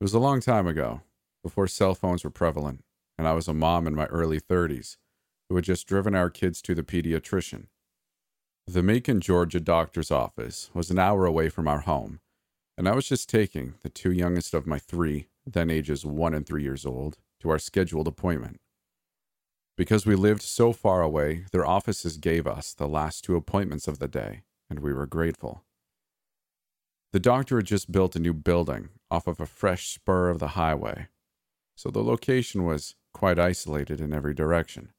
It was a long time ago, before cell phones were prevalent, and I was a mom in my early 30s who had just driven our kids to the pediatrician. The Macon, Georgia doctor's office was an hour away from our home, and I was just taking the two youngest of my three, then ages one and three years old, to our scheduled appointment. Because we lived so far away, their offices gave us the last two appointments of the day, and we were grateful. The doctor had just built a new building off of a fresh spur of the highway, so the location was quite isolated in every direction,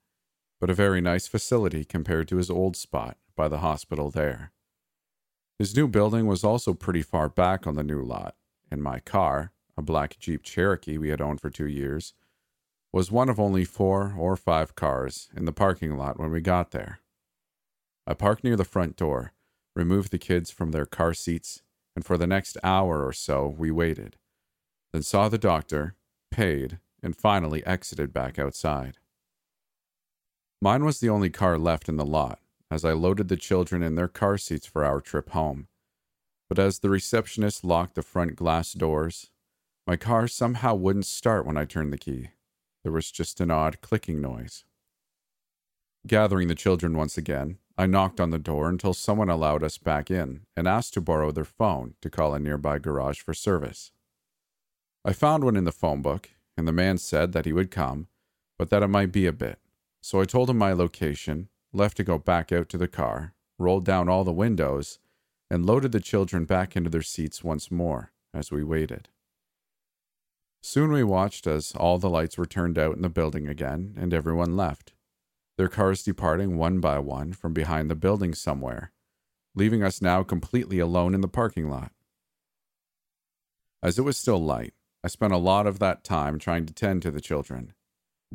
but a very nice facility compared to his old spot by the hospital there. His new building was also pretty far back on the new lot, and my car, a black Jeep Cherokee we had owned for two years, was one of only four or five cars in the parking lot when we got there. I parked near the front door, removed the kids from their car seats, and for the next hour or so we waited, then saw the doctor, paid, and finally exited back outside. Mine was the only car left in the lot, as I loaded the children in their car seats for our trip home. But as the receptionist locked the front glass doors, my car somehow wouldn't start when I turned the key. There was just an odd clicking noise. Gathering the children once again, I knocked on the door until someone allowed us back in and asked to borrow their phone to call a nearby garage for service. I found one in the phone book, and the man said that he would come, but that it might be a bit. So I told him my location, left to go back out to the car, rolled down all the windows, and loaded the children back into their seats once more as we waited. Soon we watched as all the lights were turned out in the building again and everyone left their cars departing one by one from behind the building somewhere, leaving us now completely alone in the parking lot. As it was still light, I spent a lot of that time trying to tend to the children,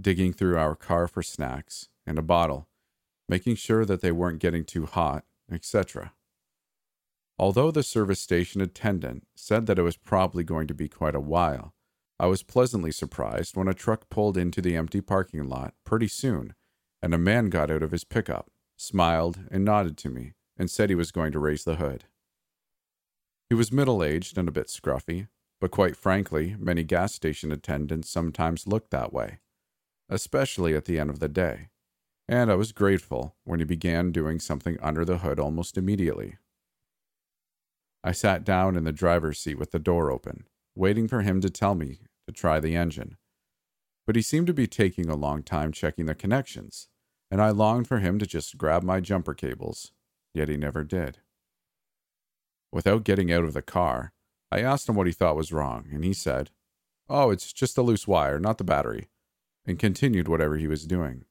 digging through our car for snacks and a bottle, making sure that they weren't getting too hot, etc. Although the service station attendant said that it was probably going to be quite a while, I was pleasantly surprised when a truck pulled into the empty parking lot pretty soon and a man got out of his pickup, smiled, and nodded to me, and said he was going to raise the hood. He was middle aged and a bit scruffy, but quite frankly, many gas station attendants sometimes looked that way, especially at the end of the day, and I was grateful when he began doing something under the hood almost immediately. I sat down in the driver's seat with the door open, waiting for him to tell me to try the engine. But he seemed to be taking a long time checking the connections, and I longed for him to just grab my jumper cables, yet he never did. Without getting out of the car, I asked him what he thought was wrong, and he said, Oh, it's just a loose wire, not the battery, and continued whatever he was doing.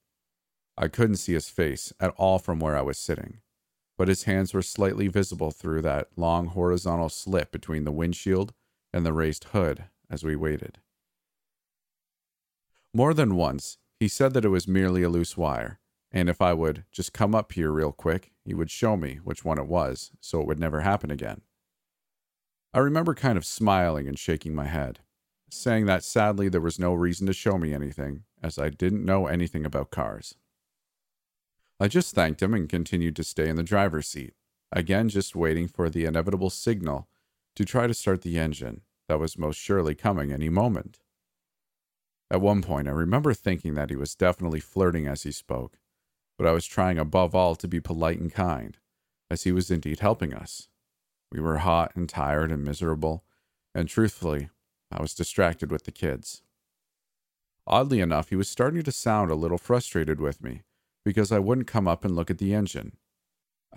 I couldn't see his face at all from where I was sitting, but his hands were slightly visible through that long horizontal slit between the windshield and the raised hood as we waited. More than once, he said that it was merely a loose wire, and if I would just come up here real quick, he would show me which one it was, so it would never happen again. I remember kind of smiling and shaking my head, saying that sadly there was no reason to show me anything, as I didn't know anything about cars. I just thanked him and continued to stay in the driver's seat, again just waiting for the inevitable signal to try to start the engine that was most surely coming any moment. At one point, I remember thinking that he was definitely flirting as he spoke, but I was trying above all to be polite and kind, as he was indeed helping us. We were hot and tired and miserable, and truthfully, I was distracted with the kids. Oddly enough, he was starting to sound a little frustrated with me because I wouldn't come up and look at the engine.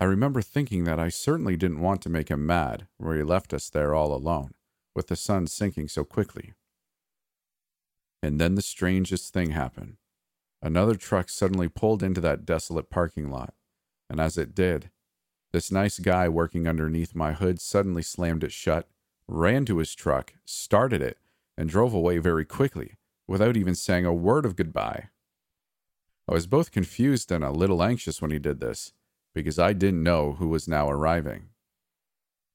I remember thinking that I certainly didn't want to make him mad where he left us there all alone, with the sun sinking so quickly. And then the strangest thing happened. Another truck suddenly pulled into that desolate parking lot, and as it did, This nice guy working underneath my hood suddenly slammed it shut, ran to his truck, started it, and drove away very quickly, without even saying a word of goodbye. I was both confused and a little anxious when he did this, because I didn't know who was now arriving.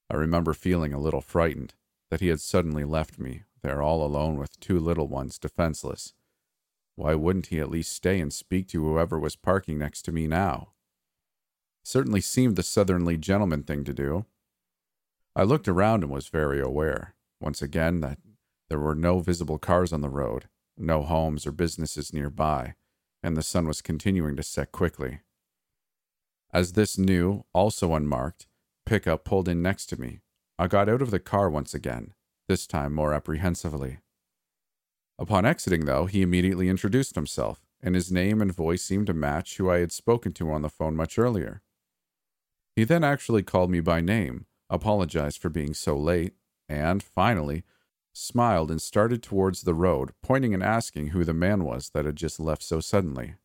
I remember feeling a little frightened that he had suddenly left me there all alone with two little ones defenseless. Why wouldn't he at least stay and speak to whoever was parking next to me now? Certainly seemed the southerly gentleman thing to do. I looked around and was very aware, once again, that there were no visible cars on the road, no homes or businesses nearby, and the sun was continuing to set quickly. As this new, also unmarked, pickup pulled in next to me, I got out of the car once again, this time more apprehensively. Upon exiting, though, he immediately introduced himself, and his name and voice seemed to match who I had spoken to on the phone much earlier. He then actually called me by name, apologized for being so late, and, finally, smiled and started towards the road, pointing and asking who the man was that had just left so suddenly.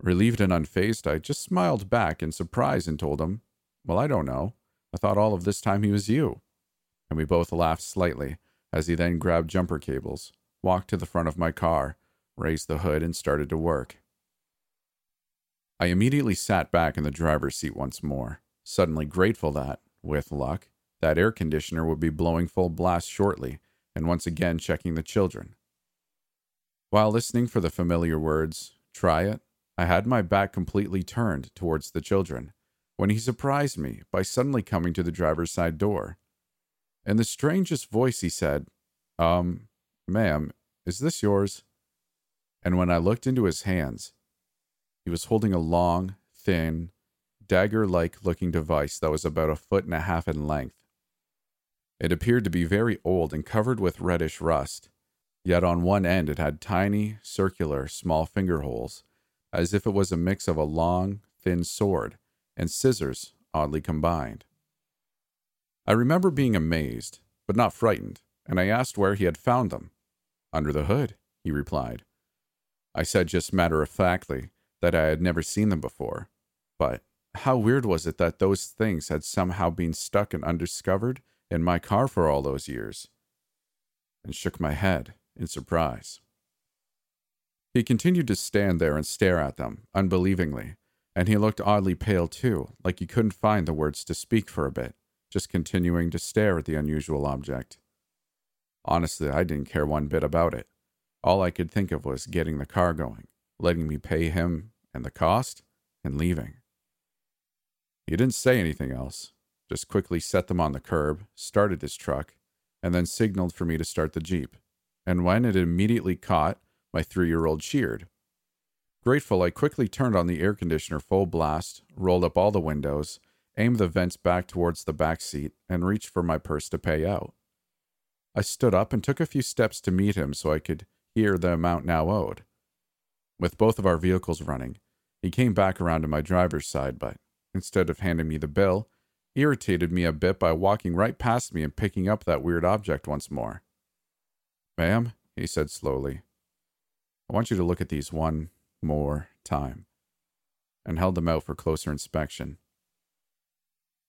Relieved and unfazed, I just smiled back in surprise and told him, Well, I don't know. I thought all of this time he was you. And we both laughed slightly as he then grabbed jumper cables, walked to the front of my car, raised the hood, and started to work. I immediately sat back in the driver's seat once more, suddenly grateful that, with luck, that air conditioner would be blowing full blast shortly, and once again checking the children. While listening for the familiar words, try it, I had my back completely turned towards the children when he surprised me by suddenly coming to the driver's side door. In the strangest voice, he said, Um, ma'am, is this yours? And when I looked into his hands, he was holding a long, thin, dagger like looking device that was about a foot and a half in length. It appeared to be very old and covered with reddish rust, yet on one end it had tiny, circular, small finger holes, as if it was a mix of a long, thin sword and scissors oddly combined. I remember being amazed, but not frightened, and I asked where he had found them. Under the hood, he replied. I said just matter of factly that I had never seen them before, but how weird was it that those things had somehow been stuck and undiscovered in my car for all those years? And shook my head in surprise. He continued to stand there and stare at them, unbelievingly, and he looked oddly pale too, like he couldn't find the words to speak for a bit, just continuing to stare at the unusual object. Honestly, I didn't care one bit about it. All I could think of was getting the car going, letting me pay him and the cost, and leaving. He didn't say anything else, just quickly set them on the curb, started his truck, and then signaled for me to start the Jeep. And when it immediately caught, my three year old cheered. Grateful, I quickly turned on the air conditioner full blast, rolled up all the windows, aimed the vents back towards the back seat, and reached for my purse to pay out. I stood up and took a few steps to meet him so I could hear the amount now owed. With both of our vehicles running, he came back around to my driver's side, but instead of handing me the bill, irritated me a bit by walking right past me and picking up that weird object once more. Ma'am, he said slowly, I want you to look at these one more time, and held them out for closer inspection.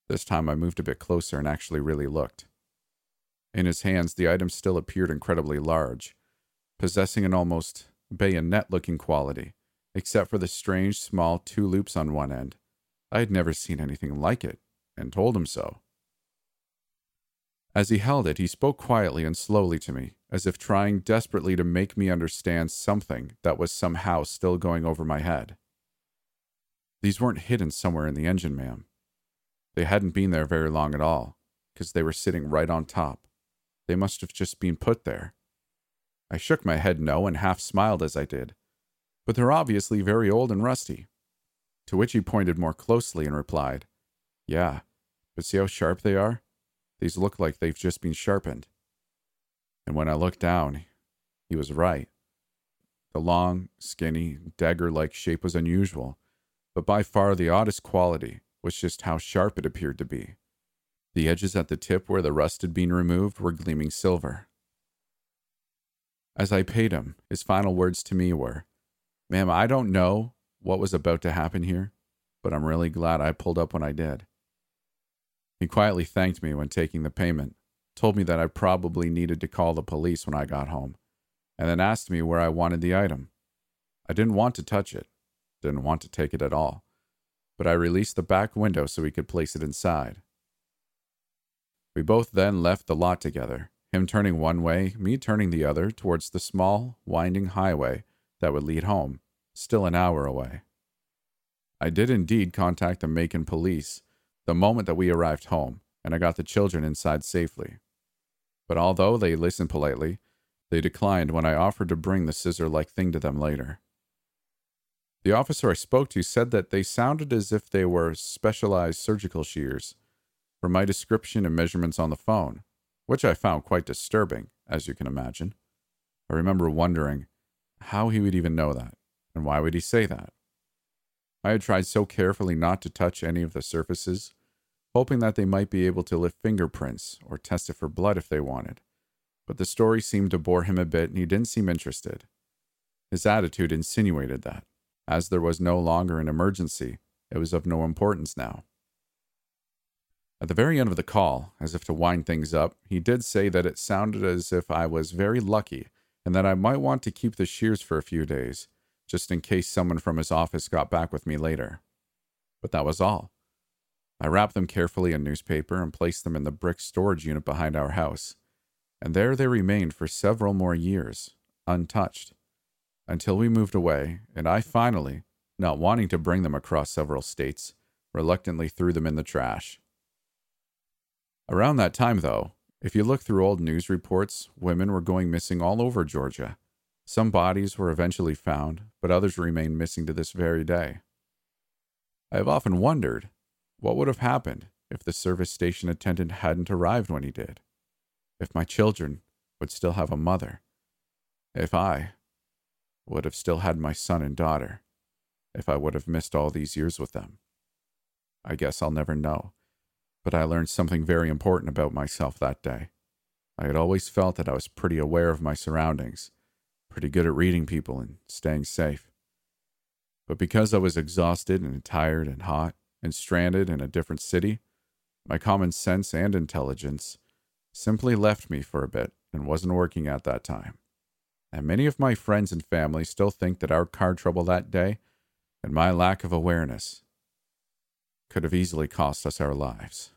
This time I moved a bit closer and actually really looked. In his hands, the item still appeared incredibly large, possessing an almost bayonet looking quality, except for the strange small two loops on one end. I had never seen anything like it, and told him so. As he held it, he spoke quietly and slowly to me, as if trying desperately to make me understand something that was somehow still going over my head. These weren't hidden somewhere in the engine, ma'am. They hadn't been there very long at all, because they were sitting right on top. They must have just been put there. I shook my head no and half smiled as I did. But they're obviously very old and rusty. To which he pointed more closely and replied, Yeah, but see how sharp they are? These look like they've just been sharpened. And when I looked down, he was right. The long, skinny, dagger like shape was unusual, but by far the oddest quality was just how sharp it appeared to be. The edges at the tip where the rust had been removed were gleaming silver. As I paid him, his final words to me were, Ma'am, I don't know what was about to happen here, but I'm really glad I pulled up when I did. He quietly thanked me when taking the payment, told me that I probably needed to call the police when I got home, and then asked me where I wanted the item. I didn't want to touch it, didn't want to take it at all, but I released the back window so he could place it inside. We both then left the lot together, him turning one way, me turning the other towards the small, winding highway that would lead home, still an hour away. I did indeed contact the Macon police the moment that we arrived home, and I got the children inside safely. But although they listened politely, they declined when I offered to bring the scissor like thing to them later. The officer I spoke to said that they sounded as if they were specialized surgical shears, from my description and measurements on the phone, which I found quite disturbing, as you can imagine. I remember wondering how he would even know that, and why would he say that? I had tried so carefully not to touch any of the surfaces, hoping that they might be able to lift fingerprints or test it for blood if they wanted. But the story seemed to bore him a bit and he didn't seem interested. His attitude insinuated that, as there was no longer an emergency, it was of no importance now. At the very end of the call, as if to wind things up, he did say that it sounded as if I was very lucky and that I might want to keep the shears for a few days, just in case someone from his office got back with me later. But that was all. I wrapped them carefully in newspaper and placed them in the brick storage unit behind our house, and there they remained for several more years, untouched, until we moved away, and I finally, not wanting to bring them across several states, reluctantly threw them in the trash. Around that time, though, if you look through old news reports, women were going missing all over Georgia. Some bodies were eventually found, but others remain missing to this very day. I have often wondered what would have happened if the service station attendant hadn't arrived when he did, if my children would still have a mother, if I would have still had my son and daughter, if I would have missed all these years with them. I guess I'll never know but I learned something very important about myself that day. I had always felt that I was pretty aware of my surroundings, pretty good at reading people and staying safe. But because I was exhausted and tired and hot and stranded in a different city, my common sense and intelligence simply left me for a bit and wasn't working at that time. And many of my friends and family still think that our car trouble that day and my lack of awareness could have easily cost us our lives.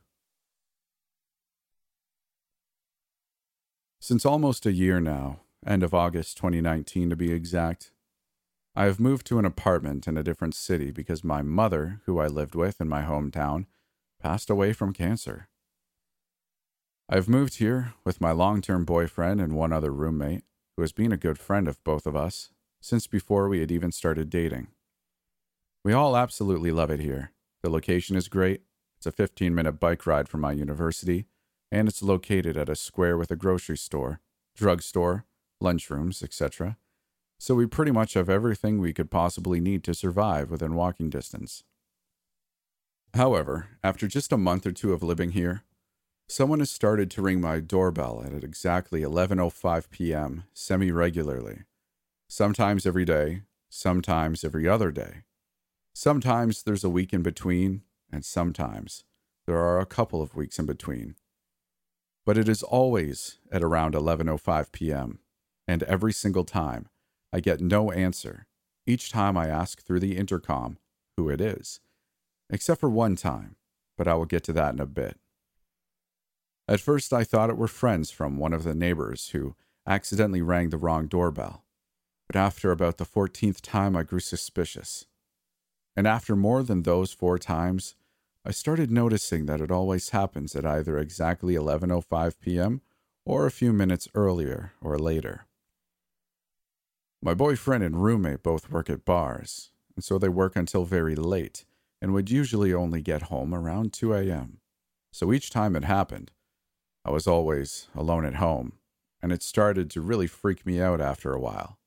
Since almost a year now, end of August 2019 to be exact, I have moved to an apartment in a different city because my mother, who I lived with in my hometown, passed away from cancer. I've moved here with my long term boyfriend and one other roommate, who has been a good friend of both of us since before we had even started dating. We all absolutely love it here. The location is great. It's a 15 minute bike ride from my university, and it's located at a square with a grocery store, drugstore, lunchrooms, etc. So we pretty much have everything we could possibly need to survive within walking distance. However, after just a month or two of living here, someone has started to ring my doorbell at exactly 11:05 p.m. semi-regularly. Sometimes every day, sometimes every other day. Sometimes there's a week in between, and sometimes there are a couple of weeks in between but it is always at around 11:05 p.m. and every single time I get no answer each time I ask through the intercom who it is except for one time but I will get to that in a bit At first I thought it were friends from one of the neighbors who accidentally rang the wrong doorbell but after about the 14th time I grew suspicious and after more than those 4 times I started noticing that it always happens at either exactly 11:05 p.m. or a few minutes earlier or later. My boyfriend and roommate both work at bars, and so they work until very late and would usually only get home around 2 a.m. So each time it happened, I was always alone at home, and it started to really freak me out after a while.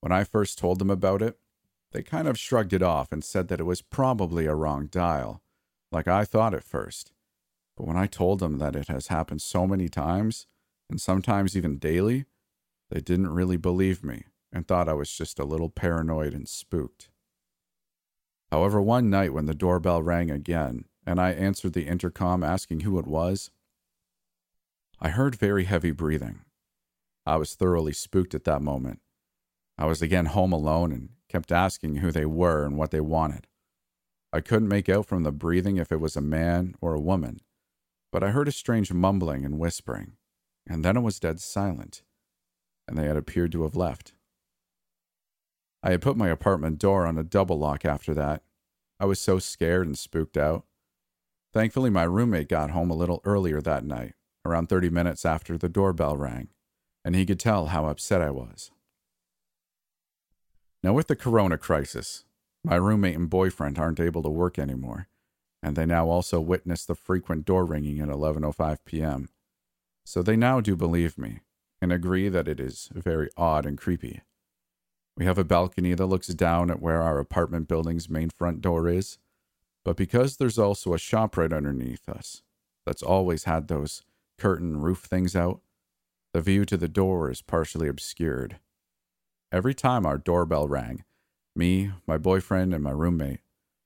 When I first told them about it, they kind of shrugged it off and said that it was probably a wrong dial like I thought at first. But when I told them that it has happened so many times, and sometimes even daily, they didn't really believe me and thought I was just a little paranoid and spooked. However, one night when the doorbell rang again and I answered the intercom asking who it was, I heard very heavy breathing. I was thoroughly spooked at that moment. I was again home alone and kept asking who they were and what they wanted. I couldn't make out from the breathing if it was a man or a woman, but I heard a strange mumbling and whispering, and then it was dead silent, and they had appeared to have left. I had put my apartment door on a double lock after that. I was so scared and spooked out. Thankfully, my roommate got home a little earlier that night, around 30 minutes after the doorbell rang, and he could tell how upset I was. Now, with the corona crisis, my roommate and boyfriend aren't able to work anymore, and they now also witness the frequent door ringing at 11:05 p.m. So they now do believe me and agree that it is very odd and creepy. We have a balcony that looks down at where our apartment building's main front door is, but because there's also a shop right underneath us that's always had those curtain roof things out, the view to the door is partially obscured. Every time our doorbell rang, me, my boyfriend, and my roommate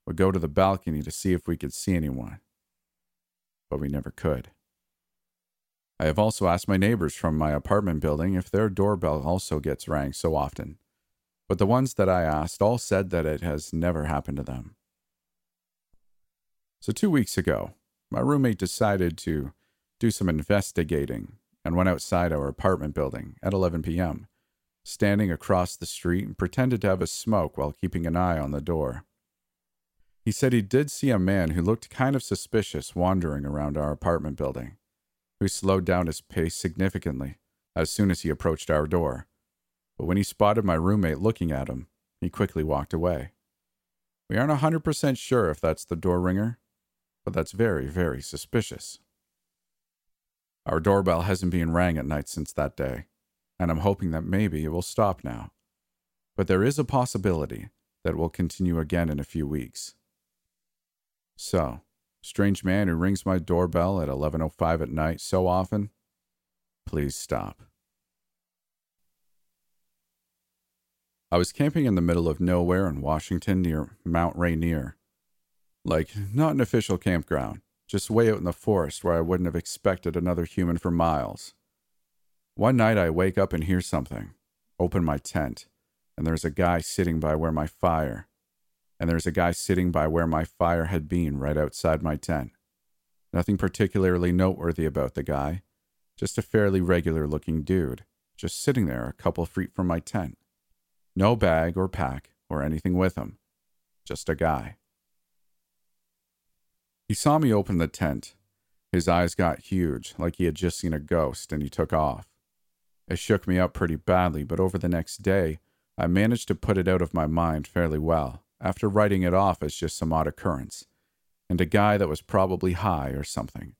would go to the balcony to see if we could see anyone. But we never could. I have also asked my neighbors from my apartment building if their doorbell also gets rang so often but the ones that I asked all said that it has never happened to them. So, two weeks ago, my roommate decided to do some investigating and went outside our apartment building at 11 p.m., standing across the street and pretended to have a smoke while keeping an eye on the door. He said he did see a man who looked kind of suspicious wandering around our apartment building, who slowed down his pace significantly as soon as he approached our door but when he spotted my roommate looking at him, he quickly walked away. We aren't a 100% sure if that's the door ringer, but that's very, very suspicious. Our doorbell hasn't been rang at night since that day, and I'm hoping that maybe it will stop now. But there is a possibility that it will continue again in a few weeks. So, strange man who rings my doorbell at 11:05 at night so often, please stop. I was camping in the middle of nowhere in Washington near Mount Rainier. Like, not an official campground, just way out in the forest where I wouldn't have expected another human for miles. One night I wake up and hear something, open my tent, and there's a guy sitting by where my fire, and there's a guy sitting by where my fire had been right outside my tent. Nothing particularly noteworthy about the guy, just a fairly regular looking dude, just sitting there a couple feet from my tent. No bag or pack or anything with him. Just a guy. He saw me open the tent. His eyes got huge, like he had just seen a ghost, and he took off. It shook me up pretty badly, but over the next day, I managed to put it out of my mind fairly well, after writing it off as just some odd occurrence, and a guy that was probably high or something,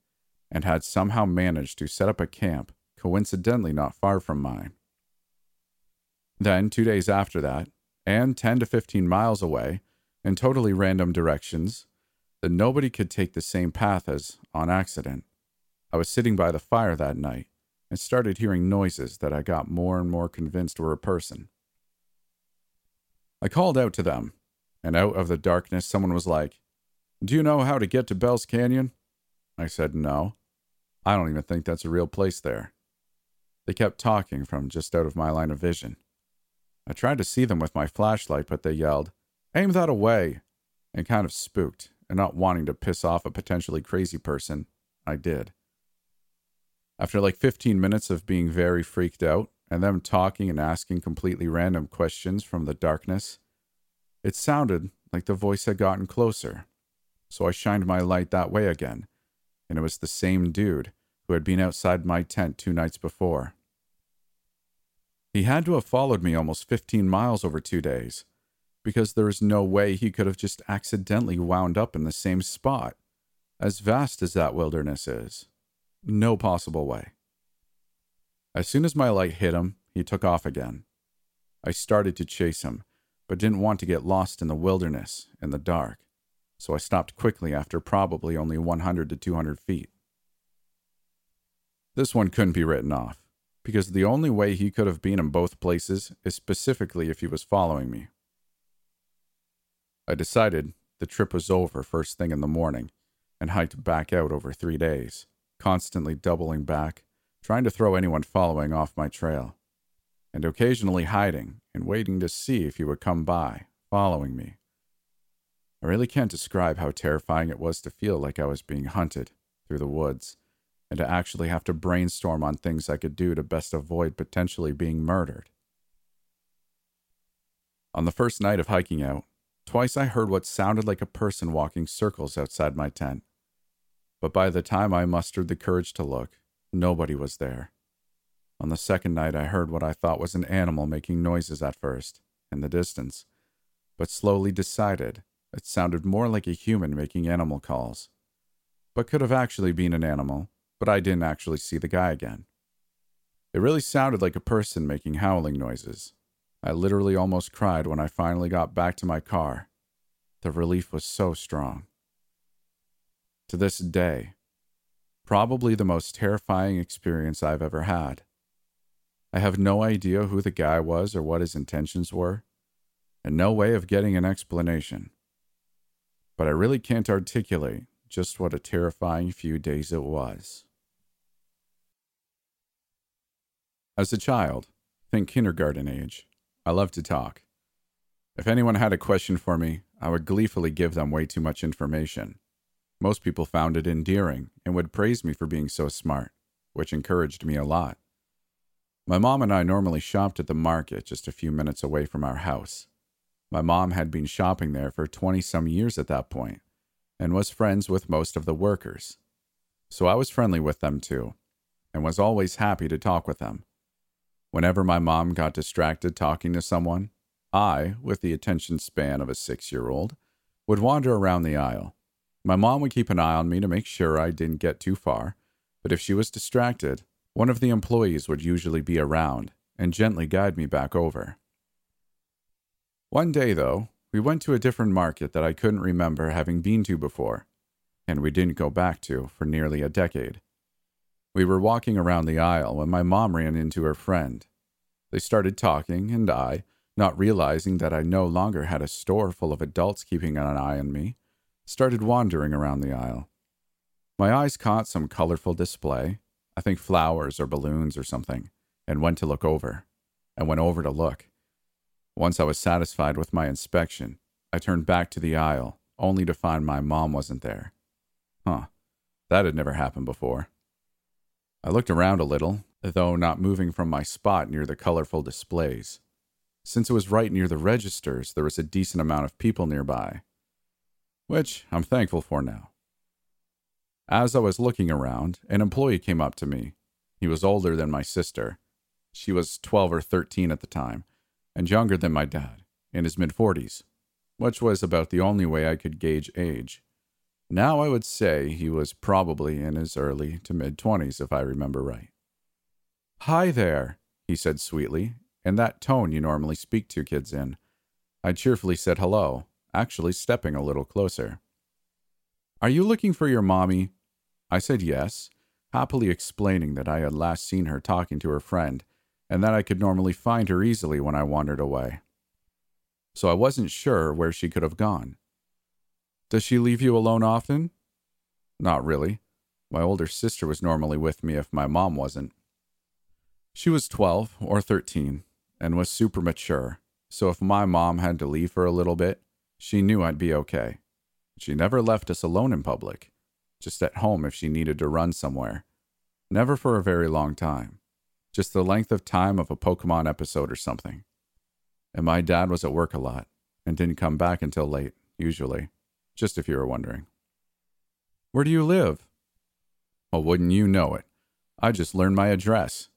and had somehow managed to set up a camp, coincidentally not far from mine. Then, two days after that, and 10 to 15 miles away, in totally random directions, that nobody could take the same path as on accident. I was sitting by the fire that night and started hearing noises that I got more and more convinced were a person. I called out to them, and out of the darkness, someone was like, Do you know how to get to Bell's Canyon? I said, No. I don't even think that's a real place there. They kept talking from just out of my line of vision. I tried to see them with my flashlight, but they yelled, Aim that away! And kind of spooked, and not wanting to piss off a potentially crazy person, I did. After like 15 minutes of being very freaked out, and them talking and asking completely random questions from the darkness, it sounded like the voice had gotten closer. So I shined my light that way again, and it was the same dude who had been outside my tent two nights before. He had to have followed me almost 15 miles over two days, because there is no way he could have just accidentally wound up in the same spot, as vast as that wilderness is. No possible way. As soon as my light hit him, he took off again. I started to chase him, but didn't want to get lost in the wilderness in the dark, so I stopped quickly after probably only 100 to 200 feet. This one couldn't be written off because the only way he could have been in both places is specifically if he was following me. I decided the trip was over first thing in the morning and hiked back out over three days, constantly doubling back, trying to throw anyone following off my trail, and occasionally hiding and waiting to see if he would come by, following me. I really can't describe how terrifying it was to feel like I was being hunted through the woods and to actually have to brainstorm on things I could do to best avoid potentially being murdered. On the first night of hiking out, twice I heard what sounded like a person walking circles outside my tent. But by the time I mustered the courage to look, nobody was there. On the second night, I heard what I thought was an animal making noises at first, in the distance, but slowly decided it sounded more like a human making animal calls, but could have actually been an animal, but I didn't actually see the guy again. It really sounded like a person making howling noises. I literally almost cried when I finally got back to my car. The relief was so strong. To this day, probably the most terrifying experience I've ever had. I have no idea who the guy was or what his intentions were, and no way of getting an explanation. But I really can't articulate just what a terrifying few days it was. As a child, think kindergarten age, I loved to talk. If anyone had a question for me, I would gleefully give them way too much information. Most people found it endearing and would praise me for being so smart, which encouraged me a lot. My mom and I normally shopped at the market just a few minutes away from our house. My mom had been shopping there for 20 some years at that point and was friends with most of the workers. So I was friendly with them too and was always happy to talk with them. Whenever my mom got distracted talking to someone, I, with the attention span of a six year old, would wander around the aisle. My mom would keep an eye on me to make sure I didn't get too far, but if she was distracted, one of the employees would usually be around and gently guide me back over. One day, though, we went to a different market that I couldn't remember having been to before, and we didn't go back to for nearly a decade. We were walking around the aisle when my mom ran into her friend. They started talking, and I, not realizing that I no longer had a store full of adults keeping an eye on me, started wandering around the aisle. My eyes caught some colorful display, I think flowers or balloons or something, and went to look over. I went over to look. Once I was satisfied with my inspection, I turned back to the aisle, only to find my mom wasn't there. Huh, that had never happened before. I looked around a little, though not moving from my spot near the colorful displays. Since it was right near the registers, there was a decent amount of people nearby, which I'm thankful for now. As I was looking around, an employee came up to me. He was older than my sister. She was 12 or 13 at the time, and younger than my dad, in his mid 40s, which was about the only way I could gauge age. Now I would say he was probably in his early to mid 20s, if I remember right. Hi there, he said sweetly, in that tone you normally speak to kids in. I cheerfully said hello, actually stepping a little closer. Are you looking for your mommy? I said yes, happily explaining that I had last seen her talking to her friend and that I could normally find her easily when I wandered away. So I wasn't sure where she could have gone. Does she leave you alone often? Not really. My older sister was normally with me if my mom wasn't. She was 12 or 13 and was super mature, so if my mom had to leave for a little bit, she knew I'd be okay. She never left us alone in public, just at home if she needed to run somewhere. Never for a very long time, just the length of time of a Pokemon episode or something. And my dad was at work a lot and didn't come back until late, usually just if you were wondering. Where do you live? Well, wouldn't you know it? I just learned my address.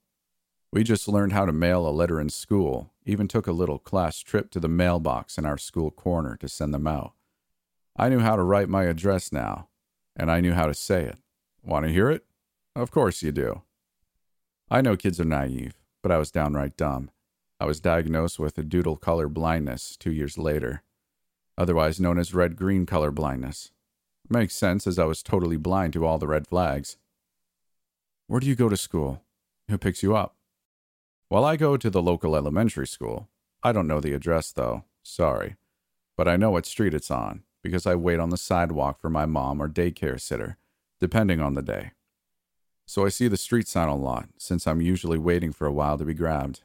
We just learned how to mail a letter in school, even took a little class trip to the mailbox in our school corner to send them out. I knew how to write my address now, and I knew how to say it. Want to hear it? Of course you do. I know kids are naive, but I was downright dumb. I was diagnosed with a doodle color blindness two years later otherwise known as red green color blindness. Makes sense as I was totally blind to all the red flags. Where do you go to school? Who picks you up? Well, I go to the local elementary school. I don't know the address, though. Sorry. But I know what street it's on. because I wait on the sidewalk for my mom or daycare sitter, depending on the day. So I see the street sign a lot, since I'm usually waiting for a while to be grabbed.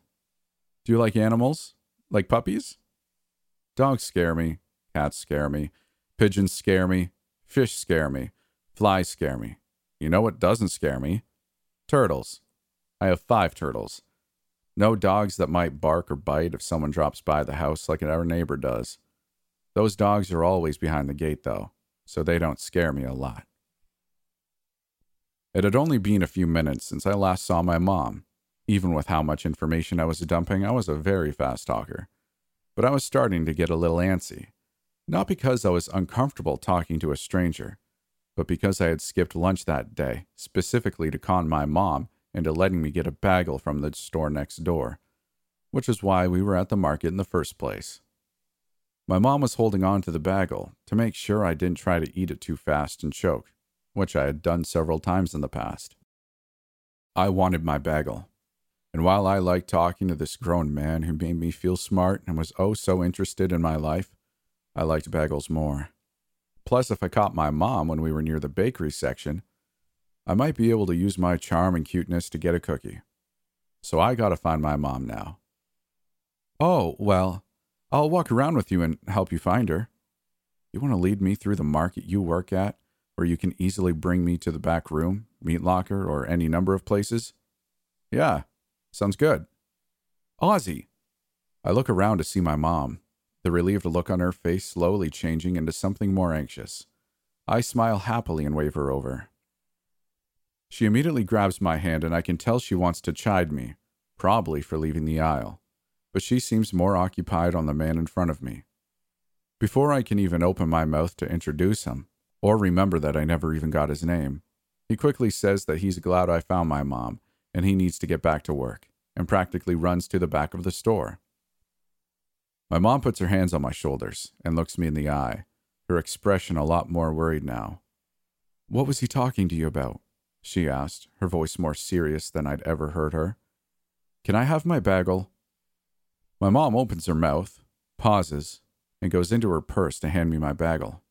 Do you like animals? Like puppies? Dogs scare me, cats scare me, pigeons scare me, fish scare me, flies scare me. You know what doesn't scare me? Turtles. I have five turtles. No dogs that might bark or bite if someone drops by the house like our neighbor does. Those dogs are always behind the gate, though, so they don't scare me a lot. It had only been a few minutes since I last saw my mom. Even with how much information I was dumping, I was a very fast talker. But I was starting to get a little antsy. Not because I was uncomfortable talking to a stranger, but because I had skipped lunch that day, specifically to con my mom into letting me get a bagel from the store next door, which is why we were at the market in the first place. My mom was holding on to the bagel to make sure I didn't try to eat it too fast and choke, which I had done several times in the past. I wanted my bagel. And while I liked talking to this grown man who made me feel smart and was oh so interested in my life, I liked bagels more. Plus, if I caught my mom when we were near the bakery section, I might be able to use my charm and cuteness to get a cookie. So I gotta find my mom now. Oh, well, I'll walk around with you and help you find her. You want to lead me through the market you work at where you can easily bring me to the back room, meat locker, or any number of places? Yeah, sounds good. Ozzy! I look around to see my mom, the relieved look on her face slowly changing into something more anxious. I smile happily and wave her over. She immediately grabs my hand, and I can tell she wants to chide me, probably for leaving the aisle, but she seems more occupied on the man in front of me. Before I can even open my mouth to introduce him, or remember that I never even got his name. He quickly says that he's glad I found my mom and he needs to get back to work, and practically runs to the back of the store. My mom puts her hands on my shoulders and looks me in the eye, her expression a lot more worried now. What was he talking to you about? She asked, her voice more serious than I'd ever heard her. Can I have my bagel? My mom opens her mouth, pauses, and goes into her purse to hand me my bagel.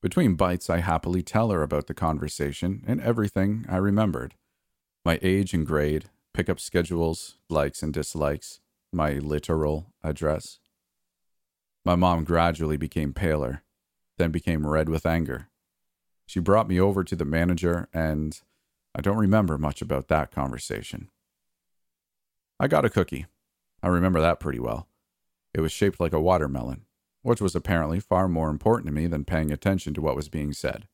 Between bites, I happily tell her about the conversation and everything I remembered my age and grade, pickup schedules, likes and dislikes, my literal address. My mom gradually became paler, then became red with anger. She brought me over to the manager, and I don't remember much about that conversation. I got a cookie. I remember that pretty well. It was shaped like a watermelon which was apparently far more important to me than paying attention to what was being said.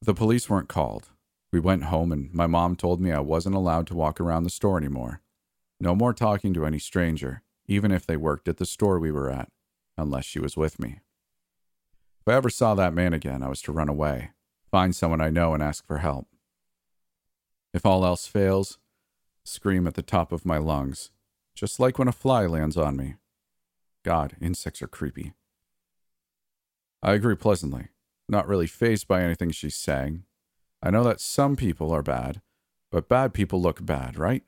The police weren't called. We went home, and my mom told me I wasn't allowed to walk around the store anymore. No more talking to any stranger, even if they worked at the store we were at, unless she was with me. If I ever saw that man again, I was to run away, find someone I know, and ask for help. If all else fails, scream at the top of my lungs, just like when a fly lands on me. God, insects are creepy. I agree pleasantly, not really fazed by anything she's saying. I know that some people are bad, but bad people look bad, right?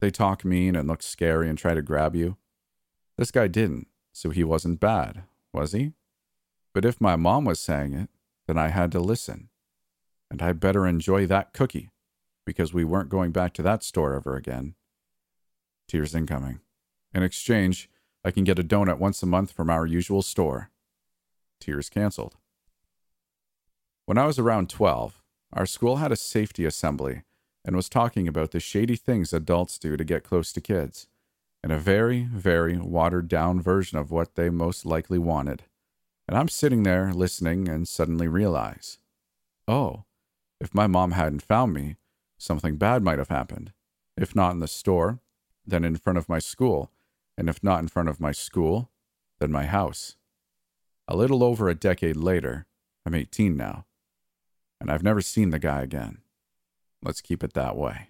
They talk mean and look scary and try to grab you. This guy didn't, so he wasn't bad, was he? But if my mom was saying it, then I had to listen. And I'd better enjoy that cookie, because we weren't going back to that store ever again. Tears incoming. In exchange, I can get a donut once a month from our usual store. Tears canceled. When I was around 12, our school had a safety assembly and was talking about the shady things adults do to get close to kids, in a very, very watered down version of what they most likely wanted. And I'm sitting there listening and suddenly realize oh, if my mom hadn't found me, something bad might have happened. If not in the store, then in front of my school and if not in front of my school, then my house. A little over a decade later, I'm 18 now, and I've never seen the guy again. Let's keep it that way.